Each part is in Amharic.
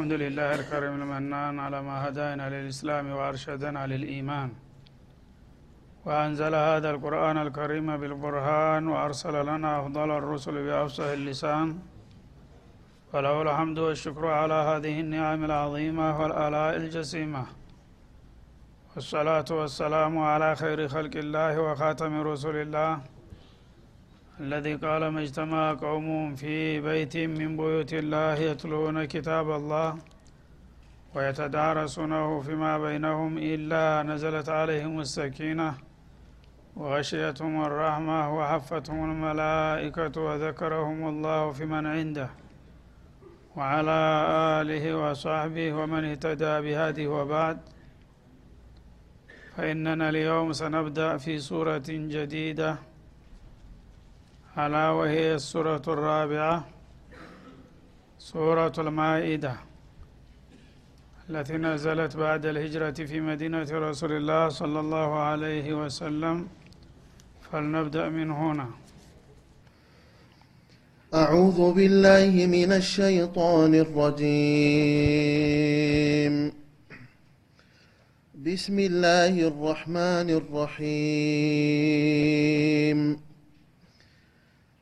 الحمد لله الكريم المنان على ما هدانا للإسلام وأرشدنا للإيمان. وأنزل هذا القرآن الكريم بالبرهان وأرسل لنا أفضل الرسل بأفصح اللسان. وله الحمد والشكر على هذه النعم العظيمة والآلاء الجسيمة. والصلاة والسلام على خير خلق الله وخاتم رسول الله. الذي قال ما اجتمع قوم في بيت من بيوت الله يتلون كتاب الله ويتدارسونه فيما بينهم إلا نزلت عليهم السكينة وغشيتهم الرحمة وحفتهم الملائكة وذكرهم الله في من عنده وعلى آله وصحبه ومن اهتدى بهذه وبعد. فإننا اليوم سنبدأ في سورة جديدة. ألا وهي السورة الرابعة سورة المائدة التي نزلت بعد الهجرة في مدينة رسول الله صلى الله عليه وسلم. فلنبدأ من هنا. أعوذ بالله من الشيطان الرجيم. بسم الله الرحمن الرحيم.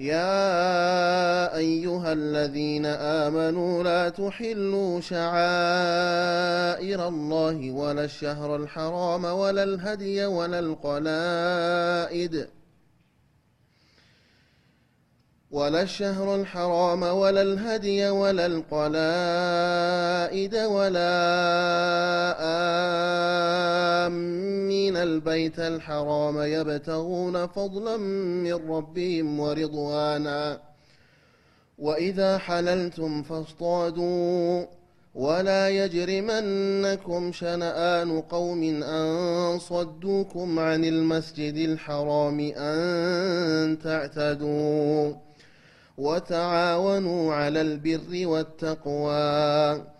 يا أيها الذين آمنوا لا تحلوا شعائر الله ولا الشهر الحرام ولا الهدي ولا القلائد ولا الشهر الحرام ولا الهدي ولا القلائد ولا آمين. البيت الحرام يبتغون فضلا من ربهم ورضوانا. وإذا حللتم فاصطادوا. ولا يجرمنكم شنآن قوم أن صدوكم عن المسجد الحرام أن تعتدوا. وتعاونوا على البر والتقوى.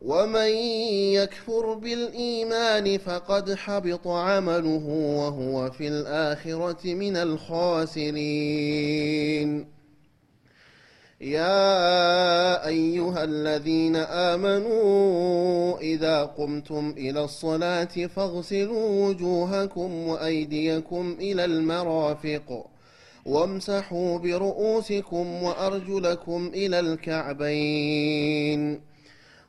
ومن يكفر بالإيمان فقد حبط عمله وهو في الآخرة من الخاسرين. يا أيها الذين آمنوا إذا قمتم إلى الصلاة فاغسلوا وجوهكم وأيديكم إلى المرافق وامسحوا برؤوسكم وأرجلكم إلى الكعبين.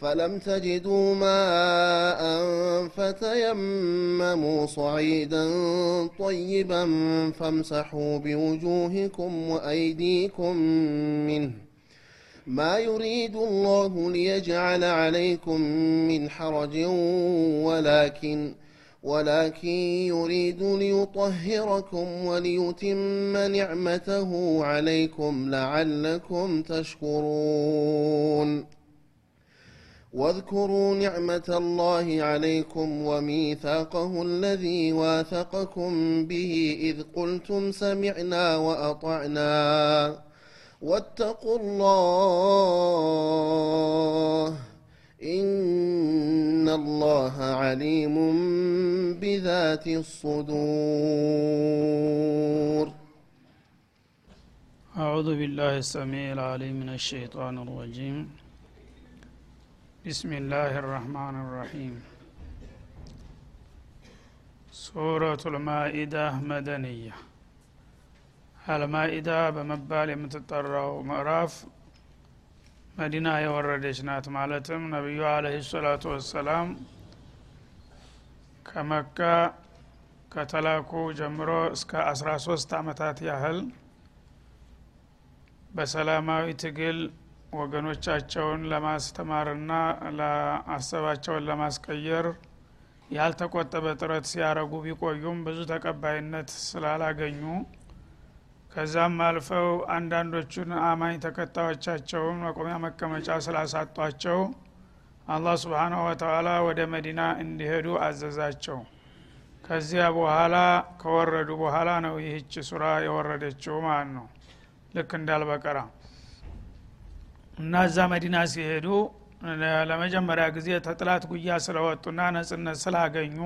فلم تجدوا ماء فتيمموا صعيدا طيبا فامسحوا بوجوهكم وأيديكم منه. ما يريد الله ليجعل عليكم من حرج ولكن ولكن يريد ليطهركم وليتم نعمته عليكم لعلكم تشكرون. واذكروا نعمة الله عليكم وميثاقه الذي واثقكم به إذ قلتم سمعنا وأطعنا. واتقوا الله إن الله عليم بذات الصدور. أعوذ بالله السميع العليم من الشيطان الرجيم. بسم الله الرحمن الرحيم سورة المائدة مدنية አልማኢዳ በመባል የምትጠራው ምዕራፍ መዲና የወረደች ናት ማለትም ነቢዩ አለህ ሰላቱ ወሰላም ከመካ ከተላኩ ጀምሮ እስከ አስራ ሶስት አመታት ያህል በሰላማዊ ትግል ወገኖቻቸውን ለማስተማርና አሰባቸውን ለማስቀየር ያልተቆጠበ ጥረት ሲያረጉ ቢቆዩም ብዙ ተቀባይነት ስላላገኙ ከዛም አልፈው አንዳንዶቹን አማኝ ተከታዮቻቸውን መቆሚያ መቀመጫ ስላሳጧቸው አላህ ስብሓናሁ ወተላ ወደ መዲና እንዲሄዱ አዘዛቸው። ከዚያ በኋላ ከወረዱ በኋላ ነው ይህች ሱራ የወረደችው ማለት ነው። ልክ እንዳልበቀራ እና እዛ መዲና ሲሄዱ ለመጀመሪያ ጊዜ ተጥላት ጉያ ስለወጡና ነጽነት ስላገኙ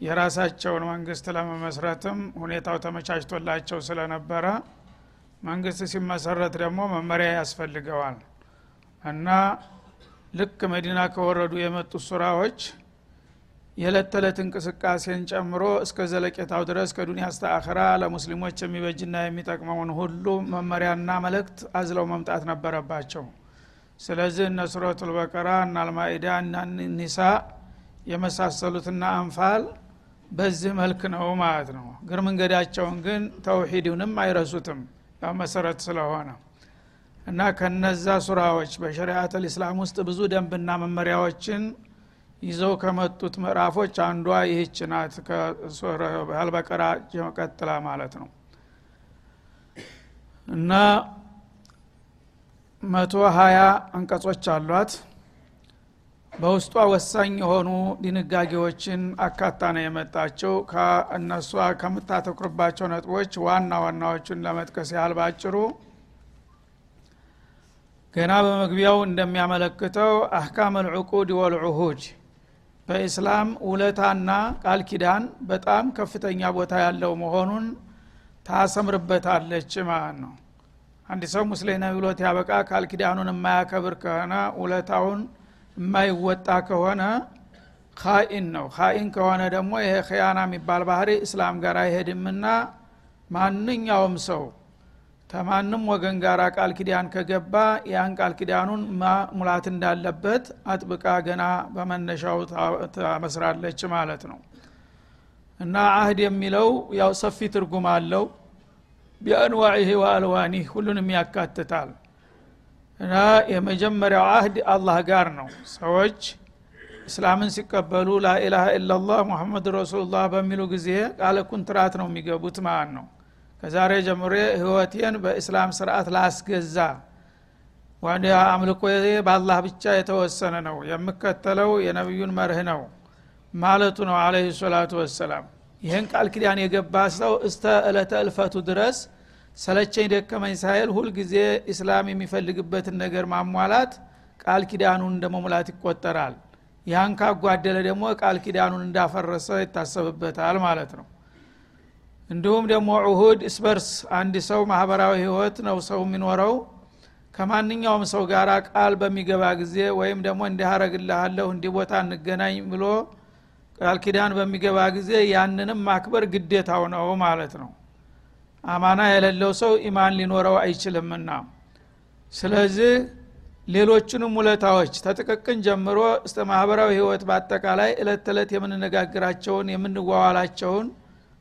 የራሳቸውን መንግስት ለመመስረትም ሁኔታው ተመቻችቶላቸው ስለነበረ መንግስት ሲመሰረት ደግሞ መመሪያ ያስፈልገዋል። እና ልክ መዲና ከወረዱ የመጡት ሱራዎች የዕለት ተዕለት እንቅስቃሴን ጨምሮ እስከ ዘለቄታው ድረስ ከዱኒያ እስተ አኸራ ለሙስሊሞች የሚበጅና የሚጠቅመውን ሁሉ መመሪያና መልእክት አዝለው መምጣት ነበረባቸው። ስለዚህ እነ ሱረቱል በቀራ እና አልማኢዳ እና ኒሳ የመሳሰሉትና አንፋል በዚህ መልክ ነው ማለት ነው። እግር መንገዳቸውን ግን ተውሂድንም አይረሱትም። ያው መሰረት ስለሆነ እና ከነዛ ሱራዎች በሸሪአት ልእስላም ውስጥ ብዙ ደንብና መመሪያዎችን ይዘው ከመጡት ምዕራፎች አንዷ ይህች ናት አልበቀራ ቀጥላ ማለት ነው። እና መቶ ሀያ አንቀጾች አሏት። በውስጧ ወሳኝ የሆኑ ድንጋጌዎችን አካታ ነው የመጣቸው ከእነሷ ከምታተኩርባቸው ነጥቦች ዋና ዋናዎቹን ለመጥቀስ ያህል ባጭሩ ገና በመግቢያው እንደሚያመለክተው አህካም አልዑቁድ ወልዑሁድ በኢስላም ውለታና ቃል ኪዳን በጣም ከፍተኛ ቦታ ያለው መሆኑን ታሰምርበታለች ማለት ነው። አንድ ሰው ሙስሊም ብሎት ያበቃ ቃል ኪዳኑን የማያከብር ከሆነ ውለታውን የማይወጣ ከሆነ ካኢን ነው። ካኢን ከሆነ ደግሞ ይሄ ክያና የሚባል ባህሪ እስላም ጋር አይሄድምና ማንኛውም ሰው ተማንም ወገን ጋር ቃል ኪዳን ከገባ ያን ቃል ኪዳኑን ሙላት እንዳለበት አጥብቃ ገና በመነሻው ታመስራለች ማለት ነው። እና አህድ የሚለው ያው ሰፊ ትርጉም አለው። ቢአንዋዒህ ወአልዋኒህ ሁሉንም ያካትታል። እና የመጀመሪያው አህድ አላህ ጋር ነው። ሰዎች እስላምን ሲቀበሉ ላኢላሃ ኢላላህ ሙሐመድ ረሱሉላህ በሚሉ ጊዜ ቃለ ኩንትራት ነው የሚገቡት ማለት ነው ከዛሬ ጀምሬ ህይወቴን በእስላም ስርዓት ላስገዛ። ወደ አምልኮ በአላህ ብቻ የተወሰነ ነው። የምከተለው የነቢዩን መርህ ነው ማለቱ ነው አለህ ሰላቱ ወሰላም። ይህን ቃል ኪዳን የገባ ሰው እስተ እለተ እልፈቱ ድረስ ሰለቸኝ ደከመኝ ሳይል ሁልጊዜ ኢስላም የሚፈልግበትን ነገር ማሟላት ቃል ኪዳኑን እንደ መሙላት ይቆጠራል። ያን ካጓደለ ደግሞ ቃል ኪዳኑን እንዳፈረሰ ይታሰብበታል ማለት ነው እንዲሁም ደግሞ ዑሁድ እስበርስ አንድ ሰው ማህበራዊ ህይወት ነው ሰው የሚኖረው። ከማንኛውም ሰው ጋር ቃል በሚገባ ጊዜ ወይም ደግሞ እንዲህ አረግልሃለሁ እንዲህ ቦታ እንገናኝ ብሎ ቃል ኪዳን በሚገባ ጊዜ ያንንም ማክበር ግዴታው ነው ማለት ነው። አማና የሌለው ሰው ኢማን ሊኖረው አይችልምና። ስለዚህ ሌሎቹንም ውለታዎች ተጥቅቅን ጀምሮ እስተ ማህበራዊ ህይወት በአጠቃላይ እለት ተዕለት የምንነጋግራቸውን የምንዋዋላቸውን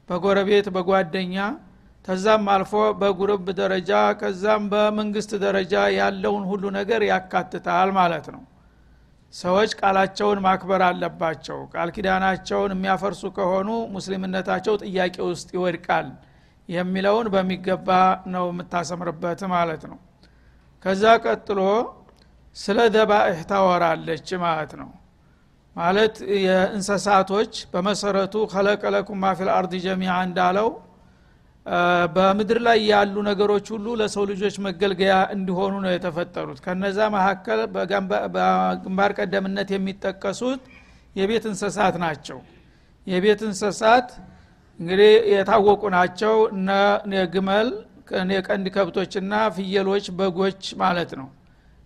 በጎረቤት በጓደኛ ከዛም አልፎ በጉርብ ደረጃ ከዛም በመንግስት ደረጃ ያለውን ሁሉ ነገር ያካትታል ማለት ነው። ሰዎች ቃላቸውን ማክበር አለባቸው። ቃል ኪዳናቸውን የሚያፈርሱ ከሆኑ ሙስሊምነታቸው ጥያቄ ውስጥ ይወድቃል የሚለውን በሚገባ ነው የምታሰምርበት ማለት ነው። ከዛ ቀጥሎ ስለ ደባኢህ ታወራለች ማለት ነው ማለት የእንሰሳቶች በመሰረቱ ከለቀለኩም ማፊል አርድ ጀሚዓ እንዳለው በምድር ላይ ያሉ ነገሮች ሁሉ ለሰው ልጆች መገልገያ እንዲሆኑ ነው የተፈጠሩት። ከነዛ መካከል በግንባር ቀደምነት የሚጠቀሱት የቤት እንስሳት ናቸው። የቤት እንስሳት እንግዲህ የታወቁ ናቸው። ግመል የቀንድ ከብቶችና ፍየሎች በጎች ማለት ነው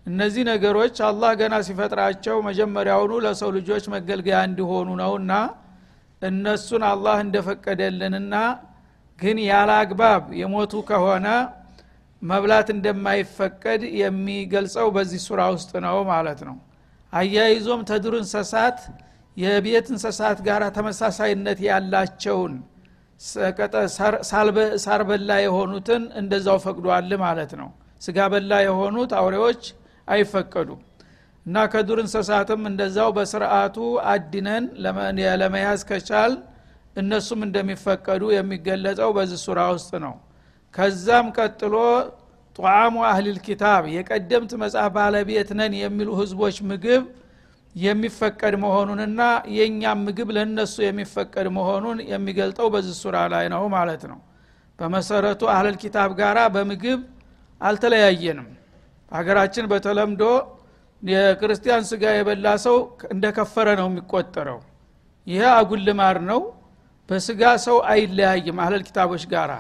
እነዚህ ነገሮች አላህ ገና ሲፈጥራቸው መጀመሪያውኑ ለሰው ልጆች መገልገያ እንዲሆኑ ነውና እነሱን አላህ እንደፈቀደልንና ግን ያለ አግባብ የሞቱ ከሆነ መብላት እንደማይፈቀድ የሚገልጸው በዚህ ሱራ ውስጥ ነው ማለት ነው። አያይዞም ተዱር እንሰሳት የቤት እንሰሳት ጋር ተመሳሳይነት ያላቸውን ሳር በላ የሆኑትን እንደዛው ፈቅዷል ማለት ነው። ስጋ በላ የሆኑት አውሬዎች አይፈቀዱም። እና ከዱር እንስሳትም እንደዛው በስርአቱ አድነን ለመያዝ ከቻል እነሱም እንደሚፈቀዱ የሚገለጸው በዚህ ሱራ ውስጥ ነው። ከዛም ቀጥሎ ጧዓሙ አህሊል ኪታብ የቀደምት መጽሐፍ ባለቤት ነን የሚሉ ህዝቦች ምግብ የሚፈቀድ መሆኑንና የእኛም ምግብ ለነሱ የሚፈቀድ መሆኑን የሚገልጠው በዚህ ሱራ ላይ ነው ማለት ነው። በመሰረቱ አህለል ኪታብ ጋራ በምግብ አልተለያየንም በሀገራችን በተለምዶ የክርስቲያን ስጋ የበላ ሰው እንደከፈረ ነው የሚቆጠረው። ይህ አጉልማር ነው። በስጋ ሰው አይለያይም አህለል ኪታቦች ጋራ።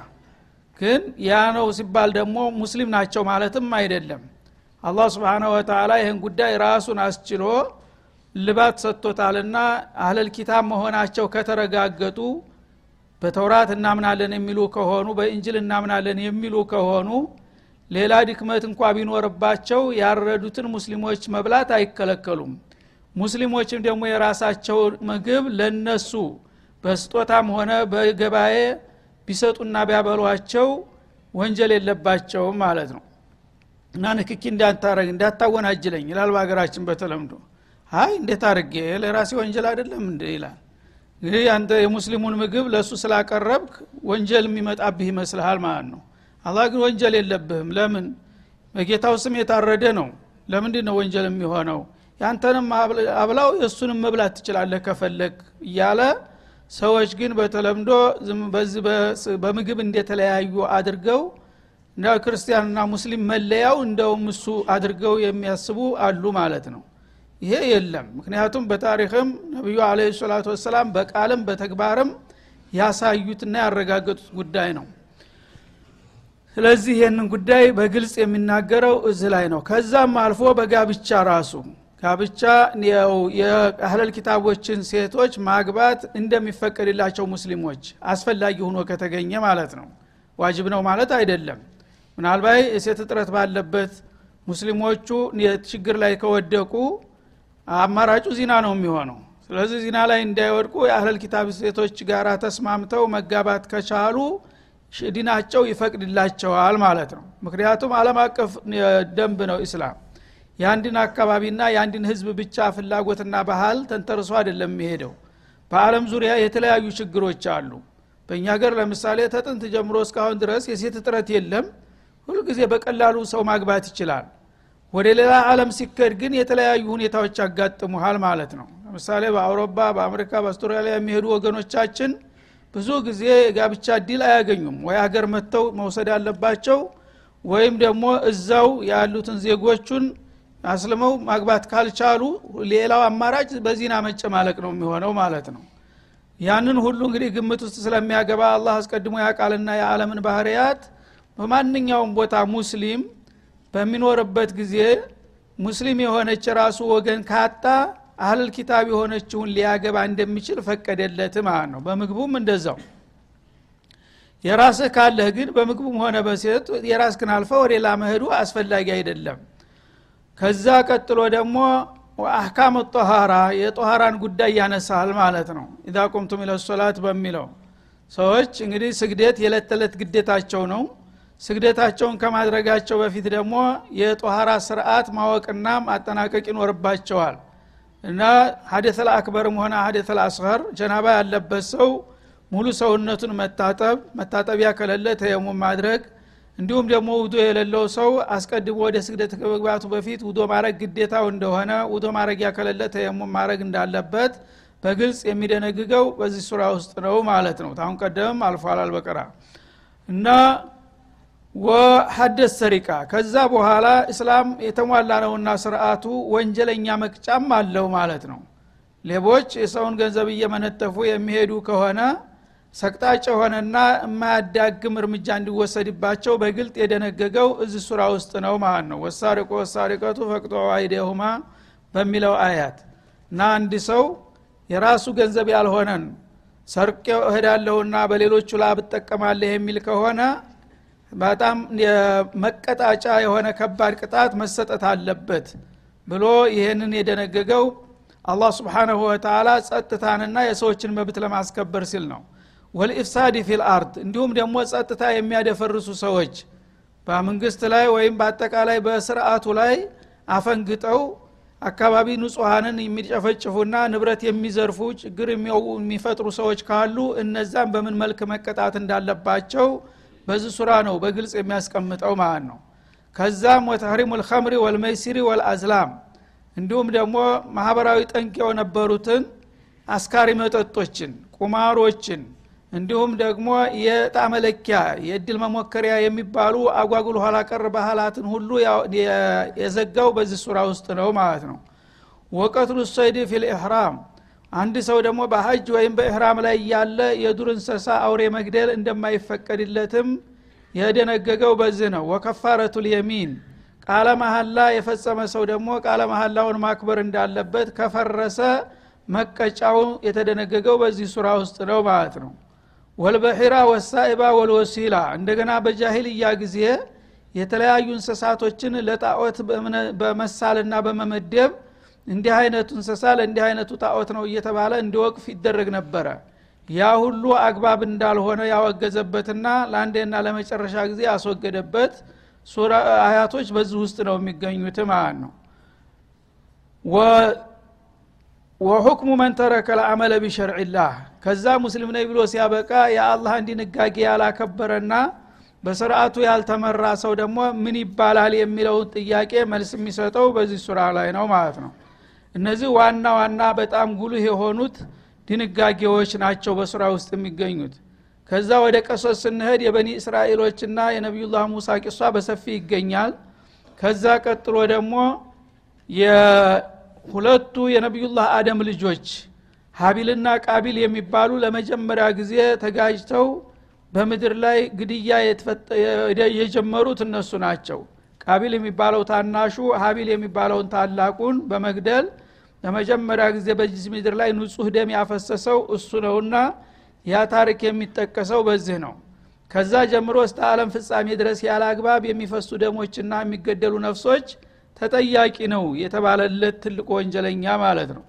ግን ያ ነው ሲባል ደግሞ ሙስሊም ናቸው ማለትም አይደለም። አላህ ስብሓነ ወተላ ይህን ጉዳይ ራሱን አስችሎ ልባት ሰጥቶታልና አህለል ኪታብ መሆናቸው ከተረጋገጡ በተውራት እናምናለን የሚሉ ከሆኑ በእንጅል እናምናለን የሚሉ ከሆኑ ሌላ ድክመት እንኳ ቢኖርባቸው ያረዱትን ሙስሊሞች መብላት አይከለከሉም። ሙስሊሞችም ደግሞ የራሳቸው ምግብ ለነሱ በስጦታም ሆነ በገባኤ ቢሰጡና ቢያበሏቸው ወንጀል የለባቸውም ማለት ነው። እና ንክኪ እንዳታረግ እንዳታወናጅለኝ ይላል በሀገራችን በተለምዶ። አይ እንዴት አድርጌ? ለራሴ ወንጀል አይደለም እንደ ይላል። እንግዲህ አንተ የሙስሊሙን ምግብ ለእሱ ስላቀረብክ ወንጀል የሚመጣብህ ይመስልሃል ማለት ነው አላህ ግን ወንጀል የለብህም። ለምን? በጌታው ስም የታረደ ነው። ለምንድ ነው ወንጀል የሚሆነው? ያንተንም አብላው የእሱንም መብላት ትችላለህ ከፈለግ እያለ ሰዎች ግን በተለምዶ በዚህ በምግብ እንደተለያዩ አድርገው ክርስቲያንና ሙስሊም መለያው እንደውም እሱ አድርገው የሚያስቡ አሉ ማለት ነው። ይሄ የለም። ምክንያቱም በታሪክም ነቢዩ አለ ሰላቱ ወሰላም በቃልም በተግባርም ያሳዩትና ያረጋገጡት ጉዳይ ነው ስለዚህ ይህንን ጉዳይ በግልጽ የሚናገረው እዚህ ላይ ነው። ከዛም አልፎ በጋብቻ ራሱ ጋብቻ የአህለል ኪታቦችን ሴቶች ማግባት እንደሚፈቀድላቸው ሙስሊሞች አስፈላጊ ሆኖ ከተገኘ ማለት ነው። ዋጅብ ነው ማለት አይደለም። ምናልባት የሴት እጥረት ባለበት ሙስሊሞቹ ችግር ላይ ከወደቁ አማራጩ ዚና ነው የሚሆነው። ስለዚህ ዚና ላይ እንዳይወድቁ የአህለል ኪታብ ሴቶች ጋር ተስማምተው መጋባት ከቻሉ ዲናቸው ይፈቅድላቸዋል ማለት ነው። ምክንያቱም አለም አቀፍ ደንብ ነው ኢስላም። የአንድን አካባቢና የአንድን ህዝብ ብቻ ፍላጎትና ባህል ተንተርሶ አይደለም የሚሄደው። በአለም ዙሪያ የተለያዩ ችግሮች አሉ። በእኛ ሀገር ለምሳሌ ተጥንት ጀምሮ እስካሁን ድረስ የሴት እጥረት የለም። ሁልጊዜ በቀላሉ ሰው ማግባት ይችላል። ወደ ሌላ አለም ሲከድ ግን የተለያዩ ሁኔታዎች ያጋጥሙሃል ማለት ነው። ለምሳሌ በአውሮፓ በአሜሪካ በአውስትራሊያ የሚሄዱ ወገኖቻችን ብዙ ጊዜ የጋብቻ እድል አያገኙም። ወይ ሀገር መጥተው መውሰድ አለባቸው ወይም ደግሞ እዛው ያሉትን ዜጎቹን አስልመው ማግባት ካልቻሉ ሌላው አማራጭ በዚና መጨማለቅ ነው የሚሆነው ማለት ነው። ያንን ሁሉ እንግዲህ ግምት ውስጥ ስለሚያገባ አላህ አስቀድሞ ያቃልና የዓለምን ባህርያት በማንኛውም ቦታ ሙስሊም በሚኖርበት ጊዜ ሙስሊም የሆነች ራሱ ወገን ካጣ አህልል ኪታብ የሆነችውን ሊያገባ እንደሚችል ፈቀደለት ማለት ነው። በምግቡም እንደዛው። የራስህ ካለህ ግን በምግቡም ሆነ በሴት የራስክን አልፈ ወደ ሌላ መሄዱ አስፈላጊ አይደለም። ከዛ ቀጥሎ ደግሞ አህካም ጦሃራ የጦሃራን ጉዳይ ያነሳል ማለት ነው። ኢዛ ቁምቱም ኢለሶላት በሚለው ሰዎች እንግዲህ ስግደት የዕለት ግዴታቸው ነው። ስግደታቸውን ከማድረጋቸው በፊት ደግሞ የጦሃራ ስርዓት ማወቅና ማጠናቀቅ ይኖርባቸዋል እና ሀደተል አክበርም ሆነ ሀደተል አስኸር ጀናባ ያለበት ሰው ሙሉ ሰውነቱን መታጠብ መታጠቢያ ከሌለ ተየሙም ማድረግ እንዲሁም ደግሞ ውዶ የሌለው ሰው አስቀድሞ ወደ ስግደት ከመግባቱ በፊት ውዶ ማድረግ ግዴታው እንደሆነ ውዶ ማድረጊያ ከሌለ ተየሙም ማድረግ እንዳለበት በግልጽ የሚደነግገው በዚህ ሱራ ውስጥ ነው ማለት ነው። ታሁን ቀደምም አልፏል አልበቀራ። እና ወሐደስ ሰሪቃ። ከዛ በኋላ እስላም የተሟላ ነውና ስርአቱ ወንጀለኛ መቅጫም አለው ማለት ነው። ሌቦች የሰውን ገንዘብ እየመነተፉ የሚሄዱ ከሆነ ሰቅጣጭ የሆነና የማያዳግም እርምጃ እንዲወሰድባቸው በግልጥ የደነገገው እዚህ ሱራ ውስጥ ነው ማለት ነው። ወሳሪቆ ወሳሪቀቱ ፈቅጦ አይደሁማ በሚለው አያት። እና አንድ ሰው የራሱ ገንዘብ ያልሆነን ሰርቄ እሄዳለሁና በሌሎቹ ላብ እጠቀማለህ የሚል ከሆነ በጣም መቀጣጫ የሆነ ከባድ ቅጣት መሰጠት አለበት ብሎ ይህንን የደነገገው አላህ ስብሓናሁ ወተላ ጸጥታንና የሰዎችን መብት ለማስከበር ሲል ነው። ወልኢፍሳድ ፊል አርድ እንዲሁም ደግሞ ጸጥታ የሚያደፈርሱ ሰዎች በመንግስት ላይ ወይም በአጠቃላይ በስርአቱ ላይ አፈንግጠው አካባቢ ንጹሐንን የሚጨፈጭፉና ንብረት የሚዘርፉ ችግር የሚፈጥሩ ሰዎች ካሉ እነዛም በምን መልክ መቀጣት እንዳለባቸው በዚህ ሱራ ነው በግልጽ የሚያስቀምጠው ማለት ነው። ከዛም ወተህሪሙ ልከምሪ ወልመይሲሪ ወልአዝላም እንዲሁም ደግሞ ማህበራዊ ጠንቅ የነበሩትን አስካሪ መጠጦችን ቁማሮችን እንዲሁም ደግሞ የጣ መለኪያ የእድል መሞከሪያ የሚባሉ አጓጉል ኋላ ቀር ባህላትን ሁሉ የዘጋው በዚህ ሱራ ውስጥ ነው ማለት ነው። ወቀትሉ ሰይድ ፊል ኢሕራም አንድ ሰው ደግሞ በሀጅ ወይም በኢህራም ላይ ያለ የዱር እንሰሳ አውሬ መግደል እንደማይፈቀድለትም የደነገገው በዚህ ነው። ወከፋረቱ ልየሚን ቃለ መሀላ የፈጸመ ሰው ደግሞ ቃለ መሀላውን ማክበር እንዳለበት ከፈረሰ መቀጫው የተደነገገው በዚህ ሱራ ውስጥ ነው ማለት ነው። ወልበሒራ ወሳኢባ ወልወሲላ እንደገና በጃሂልያ ጊዜ የተለያዩ እንስሳቶችን ለጣዖት በመሳልና በመመደብ እንዲህ አይነቱ እንስሳ ለእንዲህ አይነቱ ጣዖት ነው እየተባለ እንዲወቅፍ ይደረግ ነበረ። ያ ሁሉ አግባብ እንዳልሆነ ያወገዘበትና ለአንዴና ለመጨረሻ ጊዜ ያስወገደበት አያቶች በዚህ ውስጥ ነው የሚገኙት ማለት ነው። ወሁክሙ መን ተረከ ለአመለ ቢሸርዕላህ ከዛ ሙስሊም ነኝ ብሎ ሲያበቃ የአላህን ድንጋጌ ያላከበረና በስርአቱ ያልተመራ ሰው ደግሞ ምን ይባላል የሚለውን ጥያቄ መልስ የሚሰጠው በዚህ ሱራ ላይ ነው ማለት ነው እነዚህ ዋና ዋና በጣም ጉልህ የሆኑት ድንጋጌዎች ናቸው በሱራ ውስጥ የሚገኙት። ከዛ ወደ ቀሶስ ስንሄድ የበኒ እስራኤሎችና የነቢዩላህ ሙሳ ቂሷ በሰፊ ይገኛል። ከዛ ቀጥሎ ደግሞ የሁለቱ የነቢዩላህ አደም ልጆች ሀቢልና ቃቢል የሚባሉ ለመጀመሪያ ጊዜ ተጋጅተው በምድር ላይ ግድያ የጀመሩት እነሱ ናቸው። ቃቢል የሚባለው ታናሹ ሀቢል የሚባለውን ታላቁን በመግደል ለመጀመሪያ ጊዜ በዚህ ምድር ላይ ንጹህ ደም ያፈሰሰው እሱ ነውና ያ ታሪክ የሚጠቀሰው በዚህ ነው። ከዛ ጀምሮ እስተ ዓለም ፍጻሜ ድረስ ያለ አግባብ የሚፈሱ ደሞችና የሚገደሉ ነፍሶች ተጠያቂ ነው የተባለለት ትልቅ ወንጀለኛ ማለት ነው።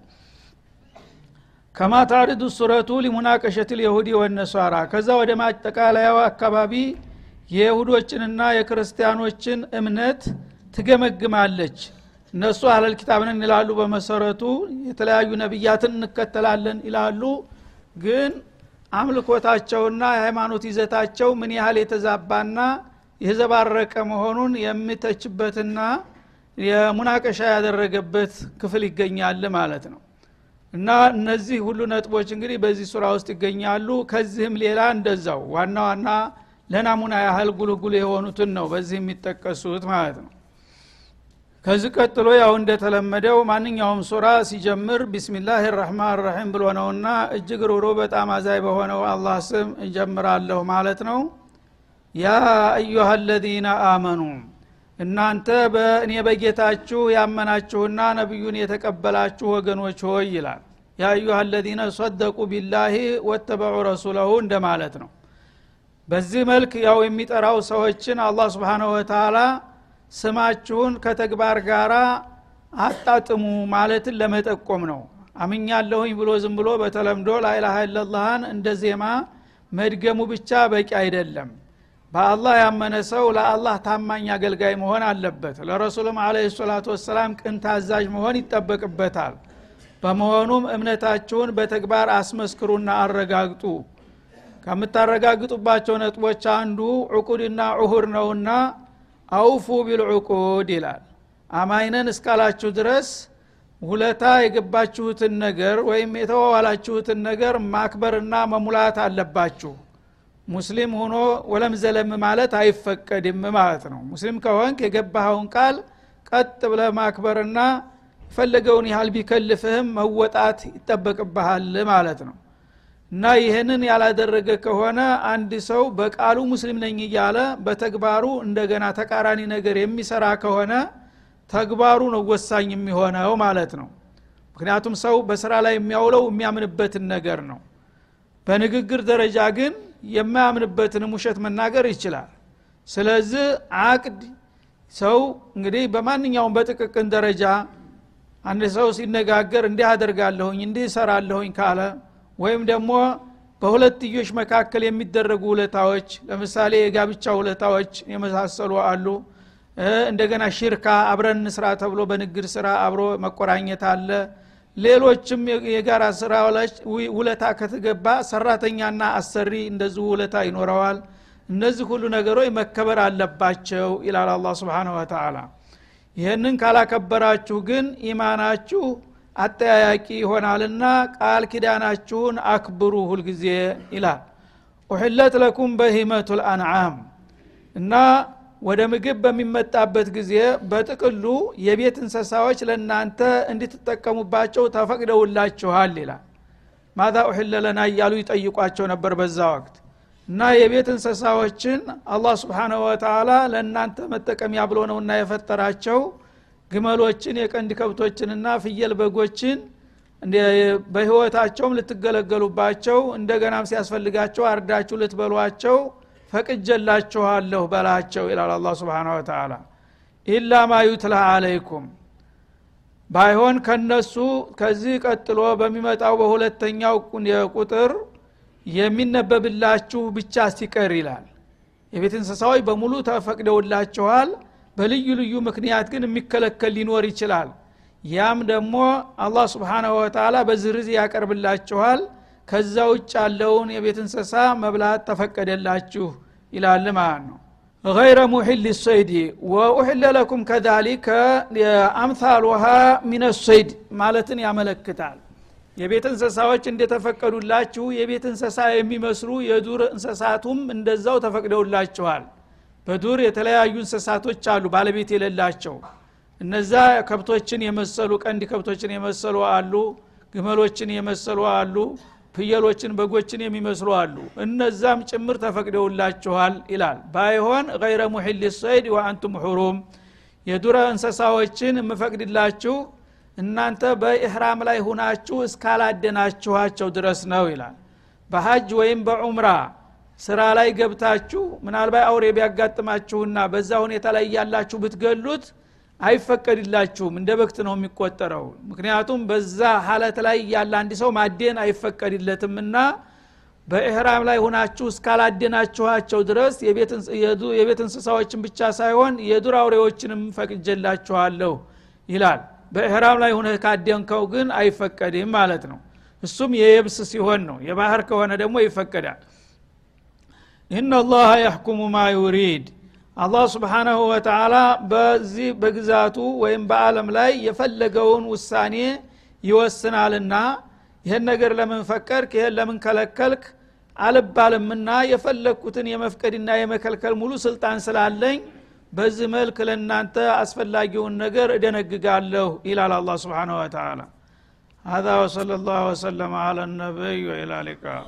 ከማ ታሪዱ ሱረቱ ሊሙናቀሸት ልየሁዲ ወነሷራ። ከዛ ወደ ማጠቃለያው አካባቢ የይሁዶችንና የክርስቲያኖችን እምነት ትገመግማለች እነሱ አህለል ኪታብንን ይላሉ በመሰረቱ። የተለያዩ ነቢያትን እንከተላለን ይላሉ። ግን አምልኮታቸውና የሃይማኖት ይዘታቸው ምን ያህል የተዛባና የዘባረቀ መሆኑን የሚተችበትና የሙናቀሻ ያደረገበት ክፍል ይገኛል ማለት ነው። እና እነዚህ ሁሉ ነጥቦች እንግዲህ በዚህ ሱራ ውስጥ ይገኛሉ። ከዚህም ሌላ እንደዛው ዋና ዋና ለናሙና ያህል ጉልጉል የሆኑትን ነው በዚህ የሚጠቀሱት ማለት ነው ከዚህ ቀጥሎ ያው እንደተለመደው ማንኛውም ሱራ ሲጀምር ቢስሚላህ ራህማን ራሒም ብሎ ነውና እጅግ ሩሩ በጣም አዛይ በሆነው አላህ ስም እጀምራለሁ ማለት ነው። ያ አዩሃ አለዚነ አመኑ እናንተ በእኔ በጌታችሁ ያመናችሁና ነቢዩን የተቀበላችሁ ወገኖች ሆይ ይላል። ያ አዩሃ አለዚነ ሰደቁ ቢላሂ ወተበዑ ረሱለሁ እንደማለት ነው። በዚህ መልክ ያው የሚጠራው ሰዎችን አላህ ስብሓንሁ ወተላ ስማችሁን ከተግባር ጋር አጣጥሙ ማለትን ለመጠቆም ነው። አምኛለሁኝ ብሎ ዝም ብሎ በተለምዶ ላይላሃ ኢለላህን እንደ ዜማ መድገሙ ብቻ በቂ አይደለም። በአላህ ያመነ ሰው ለአላህ ታማኝ አገልጋይ መሆን አለበት። ለረሱልም አለ ሰላቱ ወሰላም ቅን ታዛዥ መሆን ይጠበቅበታል። በመሆኑም እምነታችሁን በተግባር አስመስክሩና አረጋግጡ። ከምታረጋግጡባቸው ነጥቦች አንዱ ዕቁድና ዑሁር ነውና አውፉ ቢልዑቁድ ይላል። አማይነን እስካላችሁ ድረስ ውለታ የገባችሁትን ነገር ወይም የተዋዋላችሁትን ነገር ማክበርና መሙላት አለባችሁ። ሙስሊም ሆኖ ወለም ዘለም ማለት አይፈቀድም ማለት ነው። ሙስሊም ከሆንክ የገባኸውን ቃል ቀጥ ብለ ማክበርና የፈለገውን ያህል ቢከልፍህም መወጣት ይጠበቅብሃል ማለት ነው እና ይህንን ያላደረገ ከሆነ አንድ ሰው በቃሉ ሙስሊም ነኝ እያለ በተግባሩ እንደገና ተቃራኒ ነገር የሚሰራ ከሆነ ተግባሩ ነው ወሳኝ የሚሆነው ማለት ነው። ምክንያቱም ሰው በስራ ላይ የሚያውለው የሚያምንበትን ነገር ነው። በንግግር ደረጃ ግን የማያምንበትን ውሸት መናገር ይችላል። ስለዚህ አቅድ ሰው እንግዲህ በማንኛውም በጥቅቅን ደረጃ አንድ ሰው ሲነጋገር እንዲህ አደርጋለሁኝ እንዲህ እሰራለሁኝ ካለ ወይም ደግሞ በሁለትዮሽ መካከል የሚደረጉ ውለታዎች ለምሳሌ የጋብቻ ውለታዎች የመሳሰሉ አሉ። እንደገና ሽርካ አብረን ስራ ተብሎ በንግድ ስራ አብሮ መቆራኘት አለ። ሌሎችም የጋራ ስራዎች ውለታ ከተገባ ሰራተኛና አሰሪ እንደዚሁ ውለታ ይኖረዋል። እነዚህ ሁሉ ነገሮች መከበር አለባቸው ይላል አላ ስብን ወተላ ይህንን ካላከበራችሁ ግን ኢማናችሁ አጠያያቂ ይሆናልና ቃል ኪዳናችሁን አክብሩ ሁልጊዜ ይላል። ኡሕለት ለኩም በሂመቱ ልአንዓም እና ወደ ምግብ በሚመጣበት ጊዜ በጥቅሉ የቤት እንስሳዎች ለእናንተ እንድትጠቀሙባቸው ተፈቅደውላችኋል ይላል። ማዛ ኡሕለ ለና እያሉ ይጠይቋቸው ነበር በዛ ወቅት። እና የቤት እንስሳዎችን አላህ ስብሓንሁ ወተላ ለእናንተ መጠቀሚያ ብሎ ነውና የፈጠራቸው ግመሎችን የቀንድ ከብቶችንና ፍየል በጎችን በህይወታቸውም ልትገለገሉባቸው እንደገናም ሲያስፈልጋቸው አርዳችሁ ልትበሏቸው ፈቅጀላችኋለሁ በላቸው ይላል አላ ስብን ወተላ ኢላ ማ ዩትላ አለይኩም ባይሆን ከነሱ ከዚህ ቀጥሎ በሚመጣው በሁለተኛው ቁጥር የሚነበብላችሁ ብቻ ሲቀር ይላል። የቤት እንስሳዎች በሙሉ ተፈቅደውላችኋል በልዩ ልዩ ምክንያት ግን የሚከለከል ሊኖር ይችላል። ያም ደግሞ አላህ ስብሓናሁ ወተላ በዝርዝ ያቀርብላችኋል። ከዛ ውጭ ያለውን የቤት እንስሳ መብላት ተፈቀደላችሁ ይላል ማለት ነው። ገይረ ሙሕል ሰይድ ወኡሕለ ለኩም ከዛሊከ አምሳሉሃ ሚነ ሰይድ ማለትን ያመለክታል። የቤት እንስሳዎች እንደተፈቀዱላችሁ የቤት እንስሳ የሚመስሉ የዱር እንስሳቱም እንደዛው ተፈቅደውላችኋል በዱር የተለያዩ እንስሳቶች አሉ ባለቤት የሌላቸው። እነዛ ከብቶችን የመሰሉ ቀንድ ከብቶችን የመሰሉ አሉ ግመሎችን የመሰሉ አሉ ፍየሎችን በጎችን የሚመስሉ አሉ። እነዛም ጭምር ተፈቅደውላችኋል ይላል። ባይሆን ገይረ ሙሒል ሰይድ ወአንቱም ሁሩም የዱረ እንስሳዎችን የምፈቅድላችሁ እናንተ በኢሕራም ላይ ሁናችሁ እስካላደናችኋቸው ድረስ ነው ይላል። በሀጅ ወይም በዑምራ ስራ ላይ ገብታችሁ ምናልባት አውሬ ቢያጋጥማችሁና በዛ ሁኔታ ላይ ያላችሁ ብትገሉት አይፈቀድላችሁም። እንደ በክት ነው የሚቆጠረው። ምክንያቱም በዛ ሀለት ላይ ያለ አንድ ሰው ማደን አይፈቀድለትም እና በኢህራም ላይ ሁናችሁ እስካላደናችኋቸው ድረስ የቤት እንስሳዎችን ብቻ ሳይሆን የዱር አውሬዎችንም ፈቅጀላችኋለሁ ይላል። በእህራም ላይ ሁነህ ካደንከው ግን አይፈቀድም ማለት ነው። እሱም የየብስ ሲሆን ነው። የባህር ከሆነ ደግሞ ይፈቀዳል ኢናላህ ያሕኩሙ ማ ዩሪድ አላህ ስብሓናሁ ወተላ በዚህ በግዛቱ ወይም በአለም ላይ የፈለገውን ውሳኔ ይወስናልና ይህን ነገር ለምን ፈቀድክ ይህን ለምን ከለከልክ አልባልምና የፈለግኩትን የመፍቀድና የመከልከል ሙሉ ስልጣን ስላለኝ በዚህ መልክ ለእናንተ አስፈላጊውን ነገር እደነግጋለሁ ይላል አላ ስብሓን ወተላ هذا وصلى الله وسلم على النبي وإلى اللقاء